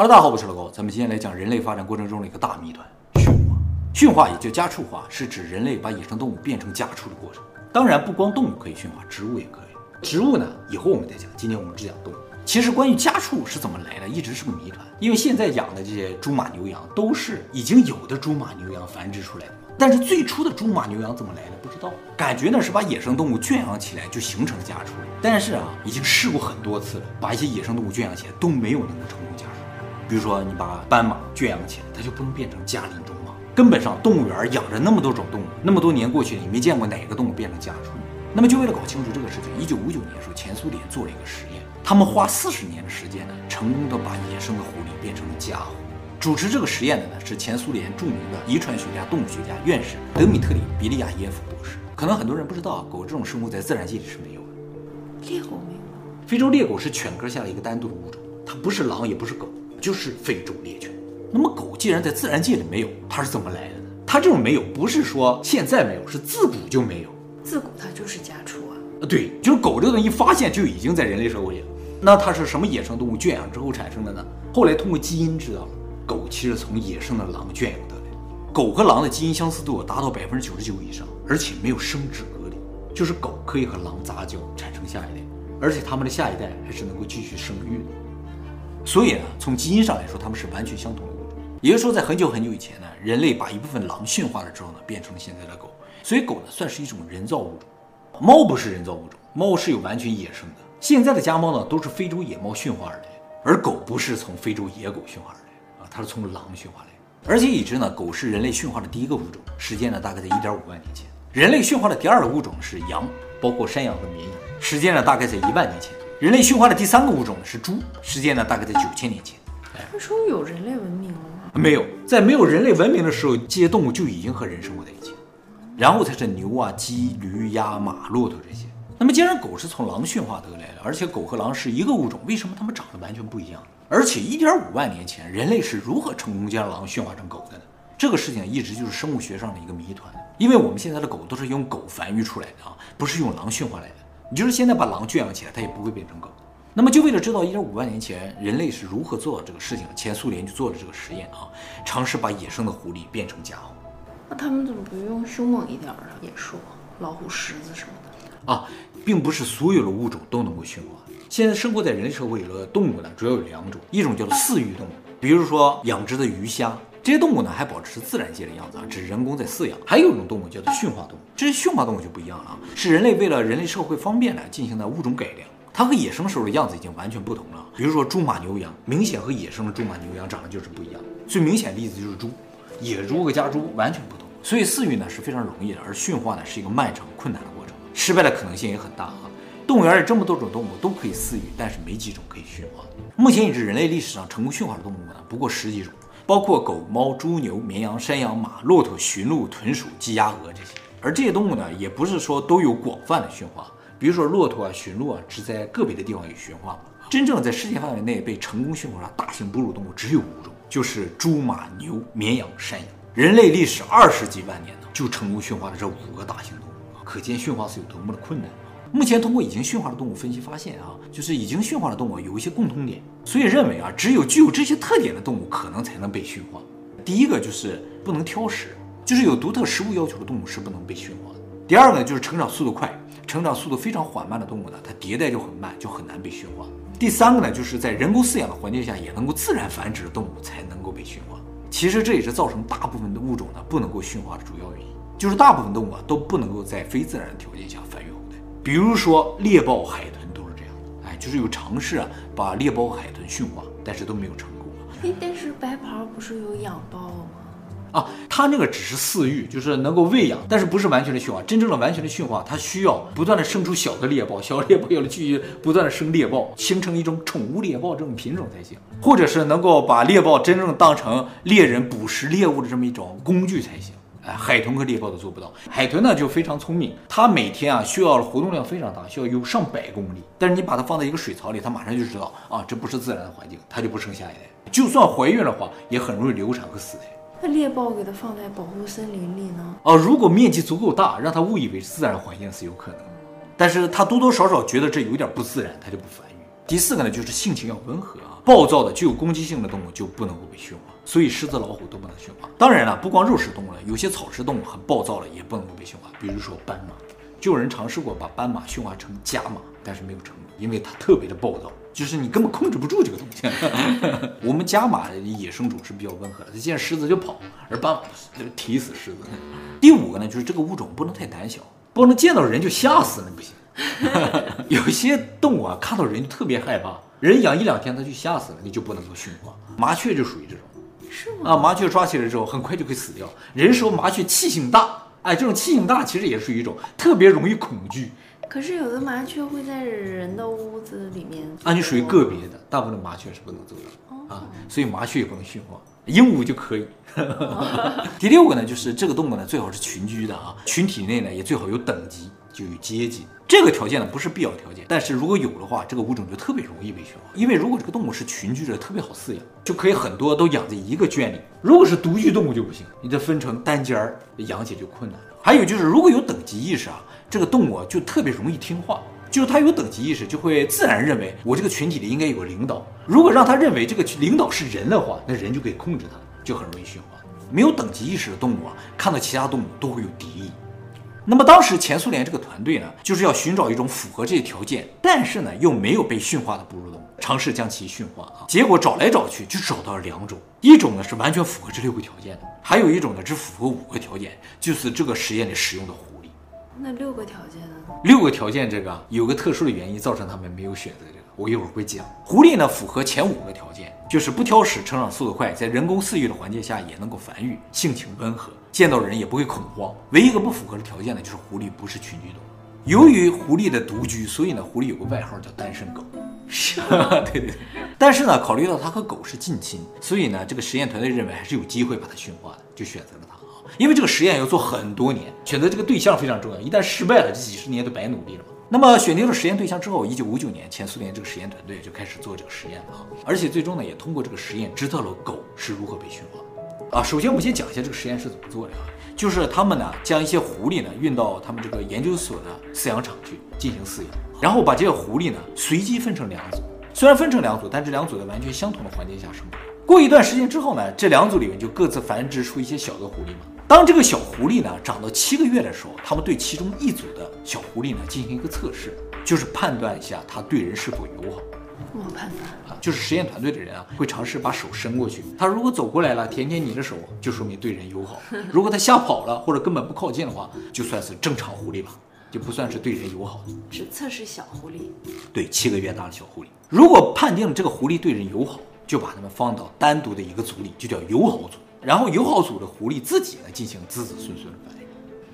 哈喽，大家好，我是老高，咱们今天来讲人类发展过程中的一个大谜团——驯化。驯化也叫家畜化，是指人类把野生动物变成家畜的过程。当然，不光动物可以驯化，植物也可以。植物呢，以后我们再讲。今天我们只讲动物。其实关于家畜是怎么来的，一直是个谜团。因为现在养的这些猪马牛羊都是已经有的猪马牛羊繁殖出来的。但是最初的猪马牛羊怎么来的不知道，感觉呢是把野生动物圈养起来就形成家畜。但是啊，已经试过很多次了，把一些野生动物圈养起来都没有能够成功家。比如说你把斑马圈养起来，它就不能变成家林中马。根本上动物园养着那么多种动物，那么多年过去了，你没见过哪个动物变成家畜。那么就为了搞清楚这个事情，一九五九年的时候，前苏联做了一个实验，他们花四十年的时间呢，成功的把野生的狐狸变成了家狐。主持这个实验的呢是前苏联著名的遗传学家、动物学家、院士德米特里·比利亚耶夫博士。可能很多人不知道，狗这种生物在自然界里是没有的。猎狗没有。非洲猎狗是犬科下的一个单独的物种，它不是狼，也不是狗，就是非洲猎犬。那么狗既然在自然界里没有，它是怎么来的呢？它这种没有不是说现在没有，是自古就没有。自古它就是家畜啊。啊，对，就是狗这个东西发现就已经在人类社会里了。那它是什么野生动物圈养之后产生的呢？后来通过基因知道了。狗其实从野生的狼圈养得来，狗和狼的基因相似度达到百分之九十九以上，而且没有生殖隔离，就是狗可以和狼杂交产生下一代，而且它们的下一代还是能够继续生育的。所以呢，从基因上来说，它们是完全相同的物种。也就是说，在很久很久以前呢，人类把一部分狼驯化了之后呢，变成了现在的狗。所以狗呢，算是一种人造物种。猫不是人造物种，猫是有完全野生的。现在的家猫呢，都是非洲野猫驯化而来，而狗不是从非洲野狗驯化而来啊。它是从狼驯化来的，而且已知呢，狗是人类驯化的第一个物种，时间呢大概在一点五万年前。人类驯化的第二个物种是羊，包括山羊和绵羊，时间呢大概在一万年前。人类驯化的第三个物种是猪，时间呢大概在九千年前。哎，那时候有人类文明了吗？没有，在没有人类文明的时候，这些动物就已经和人生活在一起，然后才是牛啊、鸡、驴、鸭、马、骆驼这些。那么既然狗是从狼驯化得来的，而且狗和狼是一个物种，为什么它们长得完全不一样？而且一点五万年前，人类是如何成功将狼驯化成狗的呢？这个事情一直就是生物学上的一个谜团。因为我们现在的狗都是用狗繁育出来的啊，不是用狼驯化来的。你就是现在把狼圈养起来，它也不会变成狗。那么就为了知道一点五万年前人类是如何做到这个事情，前苏联就做了这个实验啊，尝试把野生的狐狸变成家伙。那他们怎么不用凶猛一点的野兽，老虎、狮子什么的啊？并不是所有的物种都能够驯化。现在生活在人类社会里的动物呢，主要有两种，一种叫做饲育动物，比如说养殖的鱼虾，这些动物呢还保持自然界的样子啊，只是人工在饲养。还有一种动物叫做驯化动物，这些驯化动物就不一样了啊，是人类为了人类社会方便呢进行的物种改良，它和野生时候的样子已经完全不同了。比如说猪马牛羊，明显和野生的猪马牛羊长得就是不一样。最明显的例子就是猪，野猪和家猪完全不同。所以饲育呢是非常容易的，而驯化呢是一个漫长困难的过程，失败的可能性也很大啊。动物园里这么多种动物都可以饲育，但是没几种可以驯化。目前已知人类历史上成功驯化的动物呢，不过十几种，包括狗、猫、猪、牛、绵羊、山羊、马、骆驼、驯鹿、豚鼠、鸡、鸭、鹅这些。而这些动物呢，也不是说都有广泛的驯化。比如说骆驼啊、驯鹿啊，只在个别的地方有驯化。真正在世界范围内被成功驯化的大型哺乳动物只有五种，就是猪、马、牛、绵羊、山羊。人类历史二十几万年呢，就成功驯化了这五个大型动物，可见驯化是有多么的困难。目前通过已经驯化的动物分析发现啊，就是已经驯化的动物有一些共通点，所以认为啊，只有具有这些特点的动物可能才能被驯化。第一个就是不能挑食，就是有独特食物要求的动物是不能被驯化的。第二个呢，就是成长速度快，成长速度非常缓慢的动物呢，它迭代就很慢，就很难被驯化。第三个呢，就是在人工饲养的环境下也能够自然繁殖的动物才能够被驯化。其实这也是造成大部分的物种呢不能够驯化的主要原因，就是大部分动物啊都不能够在非自然的条件下繁育。比如说猎豹、海豚都是这样的，哎，就是有尝试啊，把猎豹、海豚驯化，但是都没有成功。哎，但是白袍不是有养豹吗？啊，它那个只是饲育，就是能够喂养，但是不是完全的驯化。真正的完全的驯化，它需要不断的生出小的猎豹，小猎豹要继续不断的生猎豹，形成一种宠物猎豹这种品种才行，或者是能够把猎豹真正当成猎人捕食猎物的这么一种工具才行。哎，海豚和猎豹都做不到。海豚呢就非常聪明，它每天啊需要活动量非常大，需要有上百公里。但是你把它放在一个水槽里，它马上就知道啊，这不是自然的环境，它就不生下一代。就算怀孕的话，也很容易流产和死胎。那猎豹给它放在保护森林里呢？哦，如果面积足够大，让它误以为自然环境是有可能。但是它多多少少觉得这有点不自然，它就不繁育。第四个呢，就是性情要温和啊。暴躁的、具有攻击性的动物就不能够被驯化，所以狮子、老虎都不能驯化。当然了，不光肉食动物了，有些草食动物很暴躁了，也不能够被驯化，比如说斑马。就有人尝试过把斑马驯化成家马，但是没有成功，因为它特别的暴躁，就是你根本控制不住这个东西。我们家马的野生种是比较温和的，它见狮子就跑，而斑马就是踢死狮子。第五个呢，就是这个物种不能太胆小，不能见到人就吓死，那不行。有些动物啊，看到人就特别害怕，人养一两天它就吓死了，你就不能够驯化。麻雀就属于这种，是吗？啊，麻雀抓起来之后很快就会死掉。人说麻雀气性大。哎，这种气性大，其实也是一种特别容易恐惧。可是有的麻雀会在人的屋子里面啊，你属于个别的，大部分的麻雀是不能做的、哦、啊，所以麻雀也不能驯化，鹦鹉就可以。哦、第六个呢，就是这个动物呢最好是群居的啊，群体内呢也最好有等级，就有阶级。这个条件呢不是必要条件，但是如果有的话，这个物种就特别容易被驯化。因为如果这个动物是群居着，特别好饲养，就可以很多都养在一个圈里。如果是独居动物就不行，你得分成单间儿，养起就困难了。还有就是，如果有等级意识啊，这个动物就特别容易听话。就是它有等级意识，就会自然认为我这个群体里应该有个领导。如果让它认为这个领导是人的话，那人就可以控制它，就很容易驯化。没有等级意识的动物啊，看到其他动物都会有敌意。那么当时前苏联这个团队呢，就是要寻找一种符合这些条件，但是呢又没有被驯化的哺乳动物，尝试将其驯化啊。结果找来找去就找到了两种，一种呢是完全符合这六个条件的，还有一种呢只符合五个条件，就是这个实验里使用的狐狸。那六个条件呢？六个条件这个有个特殊的原因造成他们没有选择这个，我一会儿会讲。狐狸呢符合前五个条件，就是不挑食，成长速度快，在人工饲育的环境下也能够繁育，性情温和。见到人也不会恐慌，唯一一个不符合的条件呢，就是狐狸不是群居动物。由于狐狸的独居，所以呢，狐狸有个外号叫单身狗。是啊，对对对。但是呢，考虑到它和狗是近亲，所以呢，这个实验团队认为还是有机会把它驯化的，就选择了它啊。因为这个实验要做很多年，选择这个对象非常重要，一旦失败了，这几十年都白努力了嘛。那么选定了实验对象之后，一九五九年，前苏联这个实验团队就开始做这个实验了啊，而且最终呢，也通过这个实验知道了狗是如何被驯化。啊，首先我们先讲一下这个实验是怎么做的啊，就是他们呢将一些狐狸呢运到他们这个研究所的饲养场去进行饲养，然后把这些狐狸呢随机分成两组，虽然分成两组，但这两组在完全相同的环境下生活。过一段时间之后呢，这两组里面就各自繁殖出一些小的狐狸嘛。当这个小狐狸呢长到七个月的时候，他们对其中一组的小狐狸呢进行一个测试，就是判断一下它对人是否友好。怎么判断啊？就是实验团队的人啊，会尝试把手伸过去，他如果走过来了，舔舔你的手，就说明对人友好；如果他吓跑了或者根本不靠近的话，就算是正常狐狸吧，就不算是对人友好。只测试小狐狸，对，七个月大的小狐狸。如果判定这个狐狸对人友好，就把它们放到单独的一个组里，就叫友好组。然后友好组的狐狸自己来，进行子子孙孙的繁衍。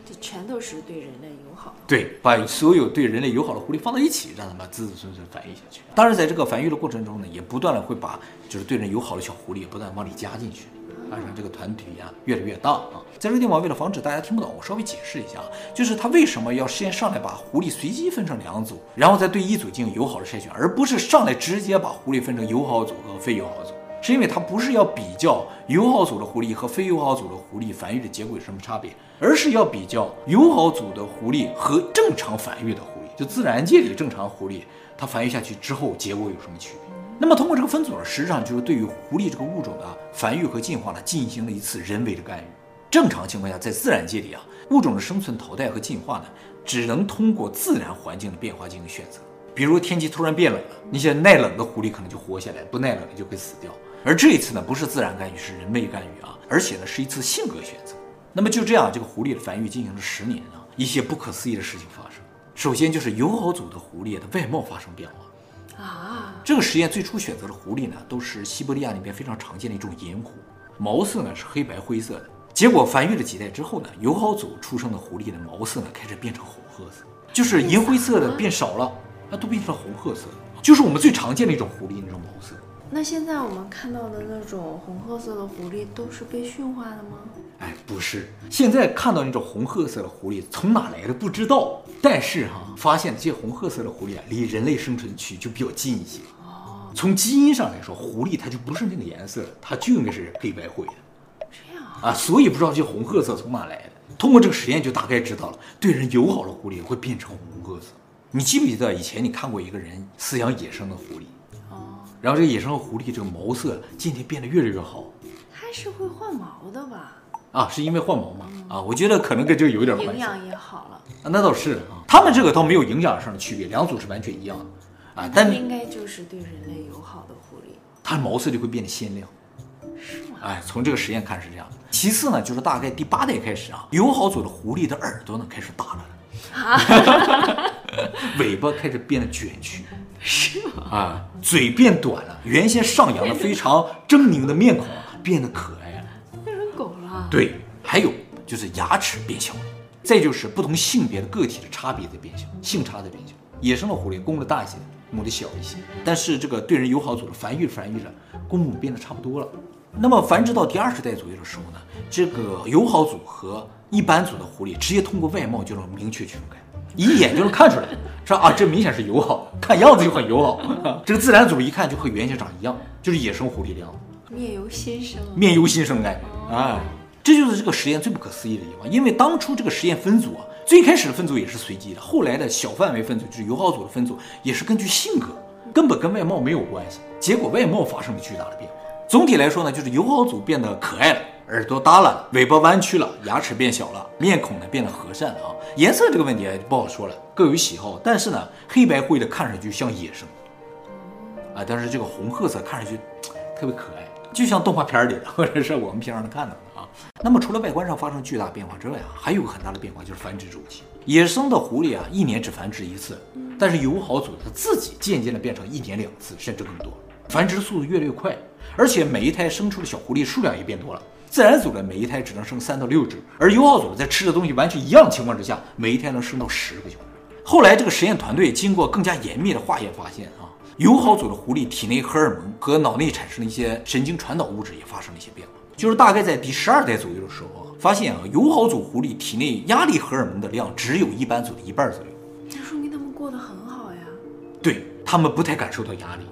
这全都是对人类友好。对，把所有对人类友好的狐狸放到一起，让他们子子孙孙繁育下去。当然，在这个繁育的过程中呢，也不断的会把就是对人友好的小狐狸也不断往里加进去，啊，让这个团体呀越来越大啊。在这个地方，为了防止大家听不懂，我稍微解释一下啊，就是他为什么要先上来把狐狸随机分成两组，然后再对一组进行友好的筛选，而不是上来直接把狐狸分成友好组和非友好组。是因为它不是要比较友好组的狐狸和非友好组的狐狸繁育的结果有什么差别，而是要比较友好组的狐狸和正常繁育的狐狸，就自然界里正常狐狸，它繁育下去之后结果有什么区别？那么通过这个分组呢，实际上就是对于狐狸这个物种的繁育和进化呢进行了一次人为的干预。正常情况下，在自然界里啊，物种的生存、淘汰和进化呢，只能通过自然环境的变化进行选择。比如天气突然变冷了，那些耐冷的狐狸可能就活下来，不耐冷的就会死掉。而这一次呢，不是自然干预，是人为干预啊！而且呢，是一次性格选择。那么就这样，这个狐狸的繁育进行了十年啊，一些不可思议的事情发生。首先就是友好组的狐狸的外貌发生变化啊。这个实验最初选择的狐狸呢，都是西伯利亚那边非常常见的一种银狐，毛色呢是黑白灰色的。结果繁育了几代之后呢，友好组出生的狐狸的毛色呢开始变成红褐色，就是银灰色的变少了，它都变成了红褐色，就是我们最常见的一种狐狸那种毛色。那现在我们看到的那种红褐色的狐狸都是被驯化的吗？哎，不是，现在看到那种红褐色的狐狸从哪来的不知道，但是哈、啊，发现这些红褐色的狐狸啊，离人类生存区就比较近一些。哦，从基因上来说，狐狸它就不是那个颜色，它就应该是黑白灰的。这样啊，啊，所以不知道这些红褐色从哪来的。通过这个实验就大概知道了，对人友好的狐狸会变成红褐色。你记不记得以前你看过一个人饲养野生的狐狸？然后这个野生的狐狸这个毛色渐渐变得越来越好。它是会换毛的吧？啊，是因为换毛吗？啊，我觉得可能跟这个有点关系。营养也好了。啊，那倒是啊。他们这个倒没有营养上的区别，两组是完全一样的。啊，但应该就是对人类友好的狐狸。它毛色就会变得鲜亮。是吗？哎，从这个实验看是这样。其次呢，就是大概第八代开始啊，友好组的狐狸的耳朵呢开始大了。啊。尾巴开始变得卷曲。是吗？啊，嘴变短了，原先上扬的非常狰狞的面孔变得可爱了，变成狗了。对，还有就是牙齿变小了，再就是不同性别的个体的差别在变小，性差在变小。野生的狐狸公的大一些，母的小一些，但是这个对人友好组的繁育繁育着，公母变得差不多了。那么繁殖到第二十代左右的时候呢，这个友好组和一般组的狐狸直接通过外貌就能明确区分开。一眼就能看出来，说啊，这明显是友好，看样子就很友好。这个自然组一看就和原先长一样，就是野生狐狸的样子。面由心生，面由心生的感觉。哎，这就是这个实验最不可思议的地方。因为当初这个实验分组啊，最开始的分组也是随机的，后来的小范围分组就是友好组的分组，也是根据性格，根本跟外貌没有关系。结果外貌发生了巨大的变化。总体来说呢，就是友好组变得可爱了。耳朵耷拉了，尾巴弯曲了，牙齿变小了，面孔呢变得和善了啊。颜色这个问题不好说了，各有喜好。但是呢，黑白灰的看上去像野生，啊，但是这个红褐色看上去特别可爱，就像动画片里的，或者是我们平常能看到的啊。那么除了外观上发生巨大变化之外啊，还有个很大的变化就是繁殖周期。野生的狐狸啊，一年只繁殖一次，但是友好组它自己渐渐的变成一年两次，甚至更多，繁殖速度越来越快，而且每一胎生出的小狐狸数量也变多了。自然组的每一胎只能生三到六只，而友好组在吃的东西完全一样的情况之下，每一胎能生到十个小孩。后来这个实验团队经过更加严密的化验，发现啊，友好组的狐狸体内荷尔蒙和脑内产生的一些神经传导物质也发生了一些变化。就是大概在第十二代左右的时候啊，发现啊，友好组狐狸体内压力荷尔蒙的量只有一般组的一半左右。这说明他们过得很好呀。对，他们不太感受到压力。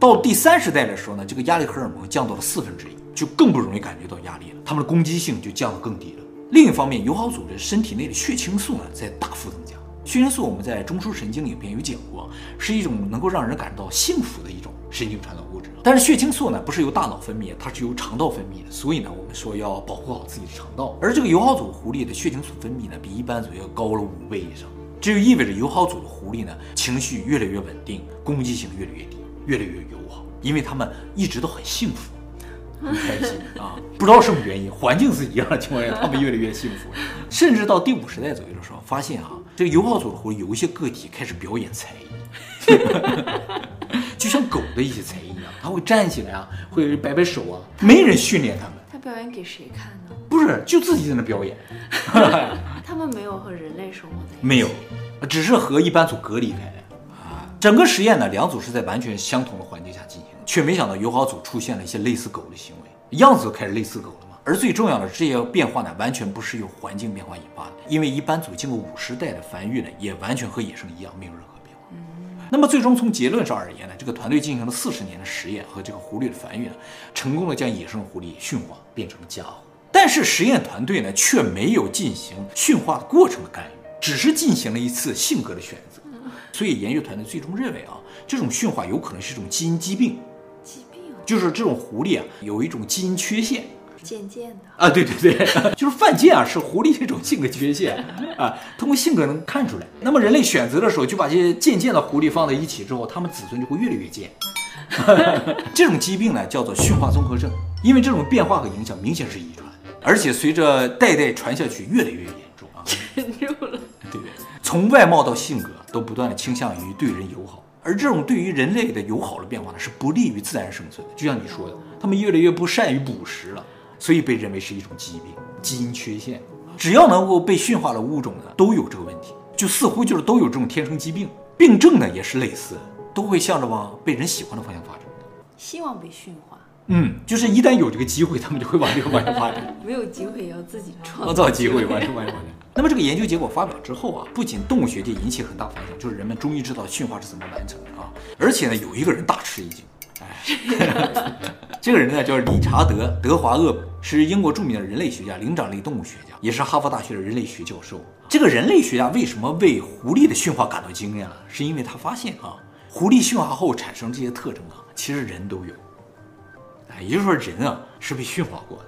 到第三十代的时候呢，这个压力荷尔蒙降到了四分之一。就更不容易感觉到压力了，它们的攻击性就降得更低了。另一方面，友好组的身体内的血清素呢在大幅增加。血清素我们在中枢神经影片有讲过，是一种能够让人感到幸福的一种神经传导物质。但是血清素呢不是由大脑分泌，它是由肠道分泌的，所以呢我们说要保护好自己的肠道。而这个友好组狐狸的血清素分泌呢比一般组要高了五倍以上，这就意味着友好组的狐狸呢情绪越来越稳定，攻击性越来越低，越来越友好，因为它们一直都很幸福。很开心啊！不知道什么原因，环境是一样的情况下，他们越来越幸福。甚至到第五十代左右的时候，发现啊，这个友好组合有一些个体开始表演才艺，就像狗的一些才艺一样，它会站起来啊，会摆摆手啊，没人训练他们。他表演给谁看呢？不是，就自己在那表演。他们没有和人类生活在一起，没有，只是和一般组隔离开来。啊，整个实验呢，两组是在完全相同的环境下进行。却没想到友好组出现了一些类似狗的行为，样子都开始类似狗了嘛。而最重要的，这些变化呢，完全不是由环境变化引发的，因为一般组经过五十代的繁育呢，也完全和野生一样，没有任何变化。嗯。那么最终从结论上而言呢，这个团队进行了四十年的实验和这个狐狸的繁育呢，成功的将野生狐狸驯化变成了家伙。但是实验团队呢，却没有进行驯化的过程的干预，只是进行了一次性格的选择。所以研究团队最终认为啊，这种驯化有可能是一种基因疾病。疾病就是这种狐狸啊，有一种基因缺陷，渐渐的啊，对对对，就是犯贱啊，是狐狸这种性格缺陷啊，通过性格能看出来。那么人类选择的时候，就把这些渐渐的狐狸放在一起之后，它们子孙就会越来越贱。这种疾病呢，叫做驯化综合症，因为这种变化和影响明显是遗传，而且随着代代传下去，越来越严重啊。严重了，对，从外貌到性格都不断的倾向于对人友好。而这种对于人类的友好的变化呢，是不利于自然生存的。就像你说的，他们越来越不善于捕食了，所以被认为是一种疾病、基因缺陷。只要能够被驯化的物种呢，都有这个问题，就似乎就是都有这种天生疾病。病症呢，也是类似，都会向着往被人喜欢的方向发展。希望被驯化。嗯，就是一旦有这个机会，他们就会往这个方向发展。没有机会，要自己创造机会，往这个方向发展。那么这个研究结果发表之后啊，不仅动物学界引起很大反响，就是人们终于知道驯化是怎么完成的啊，而且呢，有一个人大吃一惊，哎，这个人呢叫理查德·德华厄，是英国著名的人类学家、灵长类动物学家，也是哈佛大学的人类学教授。这个人类学家为什么为狐狸的驯化感到惊讶了？是因为他发现啊。狐狸驯化后产生这些特征啊，其实人都有。哎，也就是说人啊是被驯化过的。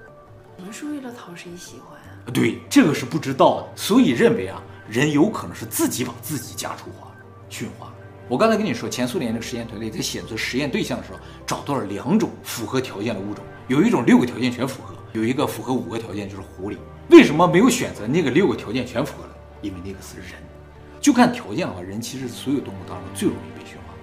我们是为了讨谁喜欢？对，这个是不知道的，所以认为啊，人有可能是自己把自己家畜化了、驯化了。我刚才跟你说，前苏联那个实验团队在选择实验对象的时候，找到了两种符合条件的物种，有一种六个条件全符合，有一个符合五个条件，就是狐狸。为什么没有选择那个六个条件全符合的？因为那个是人。就看条件的话，人其实是所有动物当中最容易被驯化，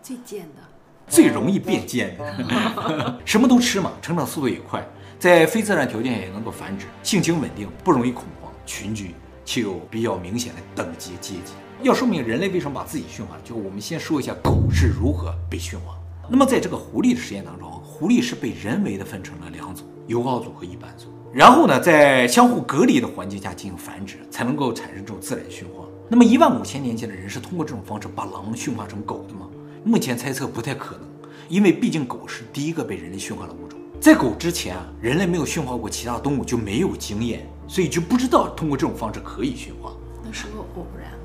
最贱的，最容易变贱的，什么都吃嘛，成长速度也快，在非自然条件下也能够繁殖，性情稳定，不容易恐慌，群居，且有比较明显的等级阶级。要说明人类为什么把自己驯化，就我们先说一下狗是如何被驯化。那么在这个狐狸的实验当中，狐狸是被人为的分成了两组，友好组和一般组，然后呢，在相互隔离的环境下进行繁殖，才能够产生这种自然驯化。那么一万五千年前的人是通过这种方式把狼驯化成狗的吗？目前猜测不太可能，因为毕竟狗是第一个被人类驯化的物种。在狗之前啊，人类没有驯化过其他动物，就没有经验，所以就不知道通过这种方式可以驯化。那是个偶然吗？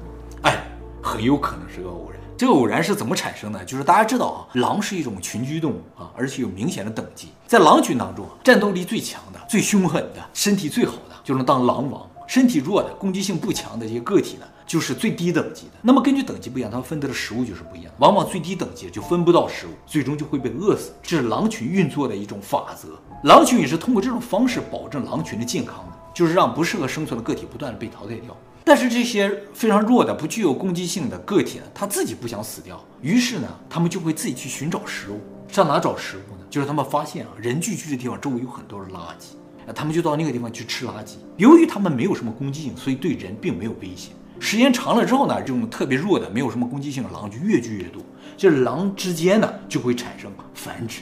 哎，很有可能是个偶然。这个偶然是怎么产生的？就是大家知道啊，狼是一种群居动物啊，而且有明显的等级。在狼群当中啊，战斗力最强的、最凶狠的、身体最好的，就能当狼王；身体弱的、攻击性不强的这些个体呢，就是最低等级的。那么根据等级不一样，它们分得的食物就是不一样。往往最低等级就分不到食物，最终就会被饿死。这是狼群运作的一种法则。狼群也是通过这种方式保证狼群的健康的，就是让不适合生存的个体不断的被淘汰掉。但是这些非常弱的、不具有攻击性的个体呢，它自己不想死掉，于是呢，他们就会自己去寻找食物。上哪找食物呢？就是他们发现啊，人聚居的地方周围有很多的垃圾，他们就到那个地方去吃垃圾。由于他们没有什么攻击性，所以对人并没有威胁。时间长了之后呢，这种特别弱的、没有什么攻击性的狼就越聚越多，就是狼之间呢就会产生繁殖，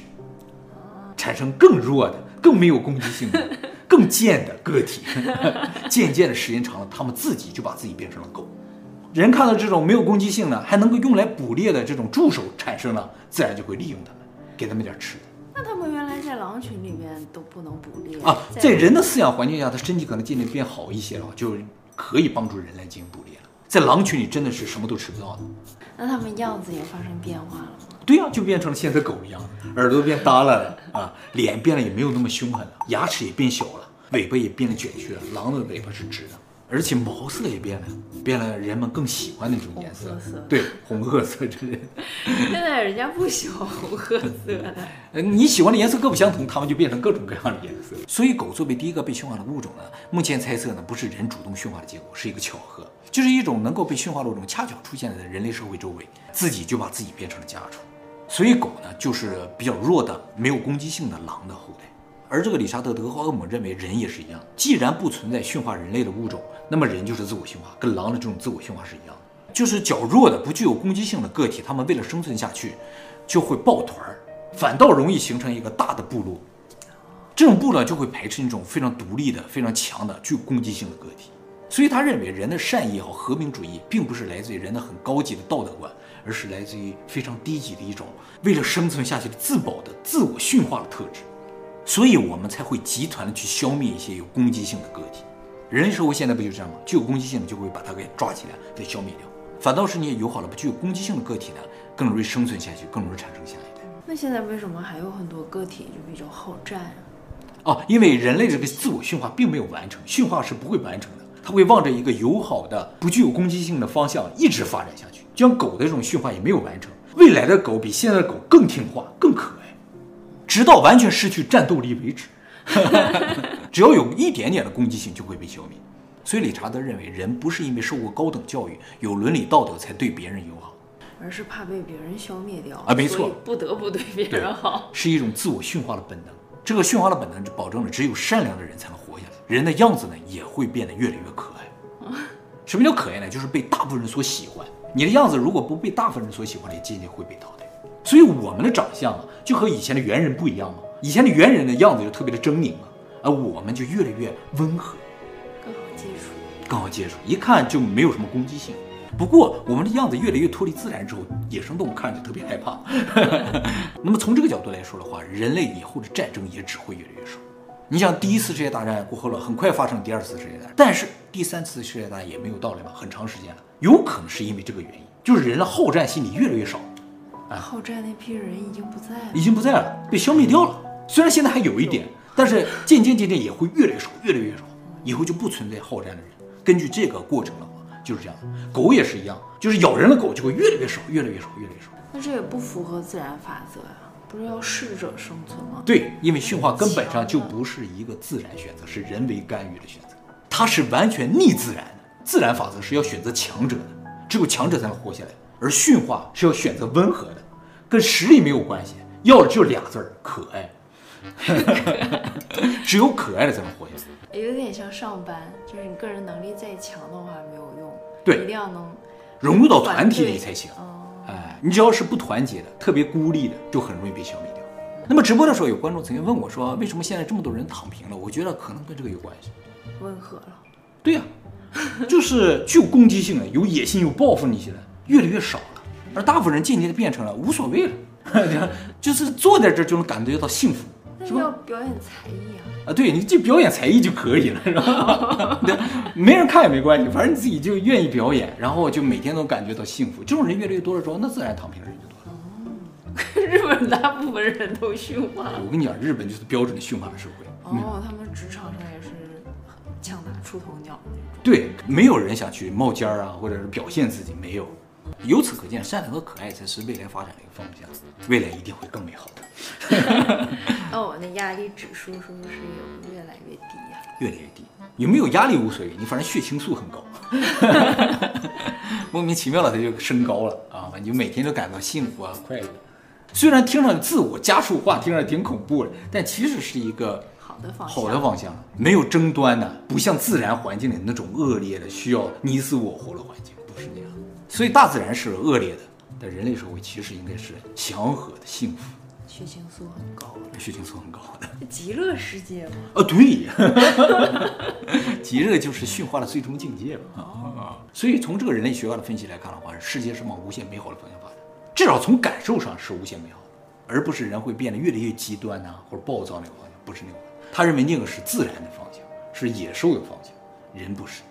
产生更弱的、更没有攻击性的、更贱的个体。渐渐的时间长了，他们自己就把自己变成了狗。人看到这种没有攻击性的、还能够用来捕猎的这种助手产生了，自然就会利用他们，给他们点吃的。狼群里面都不能捕猎啊，在人的饲养环境下，它身体可能渐渐变好一些了，就。可以帮助人来进行捕猎了，在狼群里真的是什么都吃不到的。那它们样子也发生变化了吗？对呀、啊，就变成了现在狗一样，耳朵变耷拉了啊，脸变得也没有那么凶狠了，牙齿也变小了，尾巴也变得卷曲了。狼的尾巴是直的。而且毛色也变了，变了人们更喜欢的那种颜色，色对，红褐色之类的。现在人家不喜欢红褐色 你喜欢的颜色各不相同，它们就变成各种各样的颜色。所以狗作为第一个被驯化的物种呢，目前猜测呢，不是人主动驯化的结果，是一个巧合，就是一种能够被驯化的物种恰巧出现在人类社会周围，自己就把自己变成了家畜。所以狗呢，就是比较弱的、没有攻击性的狼的后代。而这个理查德·德霍厄姆认为，人也是一样，既然不存在驯化人类的物种，那么人就是自我驯化，跟狼的这种自我驯化是一样的。就是较弱的、不具有攻击性的个体，他们为了生存下去，就会抱团儿，反倒容易形成一个大的部落。这种部落就会排斥那种非常独立的、非常强的、具有攻击性的个体。所以他认为，人的善意也好，和平主义，并不是来自于人的很高级的道德观，而是来自于非常低级的一种为了生存下去的自保的自我驯化的特质。所以我们才会集团的去消灭一些有攻击性的个体。人类社会现在不就这样吗？具有攻击性的就会把它给抓起来，给消灭掉。反倒是那些友好的、不具有攻击性的个体呢，更容易生存下去，更容易产生下一代。那现在为什么还有很多个体就比较好战啊？哦，因为人类这个自我驯化并没有完成，驯化是不会完成的，它会望着一个友好的、不具有攻击性的方向一直发展下去。就像狗的这种驯化也没有完成，未来的狗比现在的狗更听话、更可爱。直到完全失去战斗力为止，只要有一点点的攻击性就会被消灭。所以理查德认为，人不是因为受过高等教育、有伦理道德才对别人友好，而是怕被别人消灭掉啊！没错，不得不对别人好，是一种自我驯化的本能。这个驯化的本能就保证了只有善良的人才能活下来，人的样子呢也会变得越来越可爱。什么叫可爱呢？就是被大部分人所喜欢。你的样子如果不被大部分人所喜欢，你渐渐会被淘汰。所以我们的长相啊，就和以前的猿人不一样嘛。以前的猿人的样子就特别的狰狞啊，而我们就越来越温和，更好接触，更好接触，一看就没有什么攻击性。不过我们的样子越来越脱离自然之后，野生动物看着就特别害怕。那么从这个角度来说的话，人类以后的战争也只会越来越少。你想，第一次世界大战过后了，很快发生第二次世界大战，但是第三次世界大战也没有到来嘛，很长时间了，有可能是因为这个原因，就是人的好战心理越来越少。好战那批人已经不在了，已经不在了，被消灭掉了。虽然现在还有一点，但是渐渐渐渐也会越来越少，越来越少。以后就不存在好战的人。根据这个过程的话，就是这样。狗也是一样，就是咬人的狗就会越来越少，越来越少，越来越少。那这也不符合自然法则呀、不是要适者生存吗？对，因为驯化根本上就不是一个自然选择，是人为干预的选择，它是完全逆自然的。自然法则是要选择强者的，只有强者才能活下来，而驯化是要选择温和的，跟实力没有关系，要的就俩字儿：可爱。只有可爱的才能活下来。有点像上班，就是你个人能力再强的话没有用，对，一定要能融入到团体里才行。你只要是不团结的、特别孤立的，就很容易被消灭掉。那么直播的时候，有观众曾经问我说：“为什么现在这么多人躺平了？”我觉得可能跟这个有关系。温和了。对呀、啊。就是具有攻击性的、有野心、有抱负那些的越来越少了，而大部分人渐渐的变成了无所谓了，就是坐在这儿就能感觉到幸福。但是要表演才艺啊！啊，对，你就表演才艺就可以了，是吧？对，没人看也没关系，反正你自己就愿意表演，然后就每天都感觉到幸福。这种人越来越多了之后，那自然躺平的人就多了。哦，日本大部分人都驯化。我跟你讲，日本就是标准的驯化社会。哦，他们职场上也是枪打出头鸟。对，没有人想去冒尖儿啊，或者是表现自己，没有。由此可见，善良和可爱才是未来发展的一个方向，未来一定会更美好的。那我的压力指数是不是有越来越低呀、啊？越来越低，有没有压力无所谓，你反正血清素很高，莫名其妙的它就升高了啊！你就每天都感到幸福啊、快乐。虽然听上自我加速化，听着挺恐怖的，但其实是一个。好的方向，好的方向，没有争端的，不像自然环境里那种恶劣的、需要你死我活的环境，不是那样。所以大自然是恶劣的，但人类社会其实应该是祥和的、幸福。血清素很高的，血清素很高的，极乐世界吗？啊，对，极乐就是驯化的最终境界嘛。啊，所以从这个人类学家的分析来看的话，世界是往无限美好的方向发展，至少从感受上是无限美好的，而不是人会变得越来越极端呐、啊，或者暴躁那个方向，不是那个。他认为那个是自然的方向，是野兽的方向，人不是。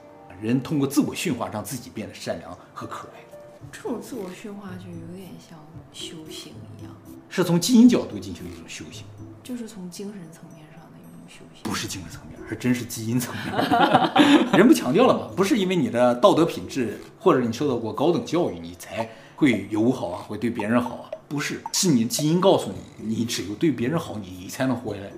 人通过自我驯化，让自己变得善良和可爱。这种自我驯化就有点像修行一样，是从基因角度进行一种修行，就是从精神层面上的一种修行。不是精神层面，是真是基因层面。人不强调了吗？不是因为你的道德品质或者你受到过高等教育，你才会友好啊，会对别人好啊？不是，是你的基因告诉你，你只有对别人好，你才能活下来。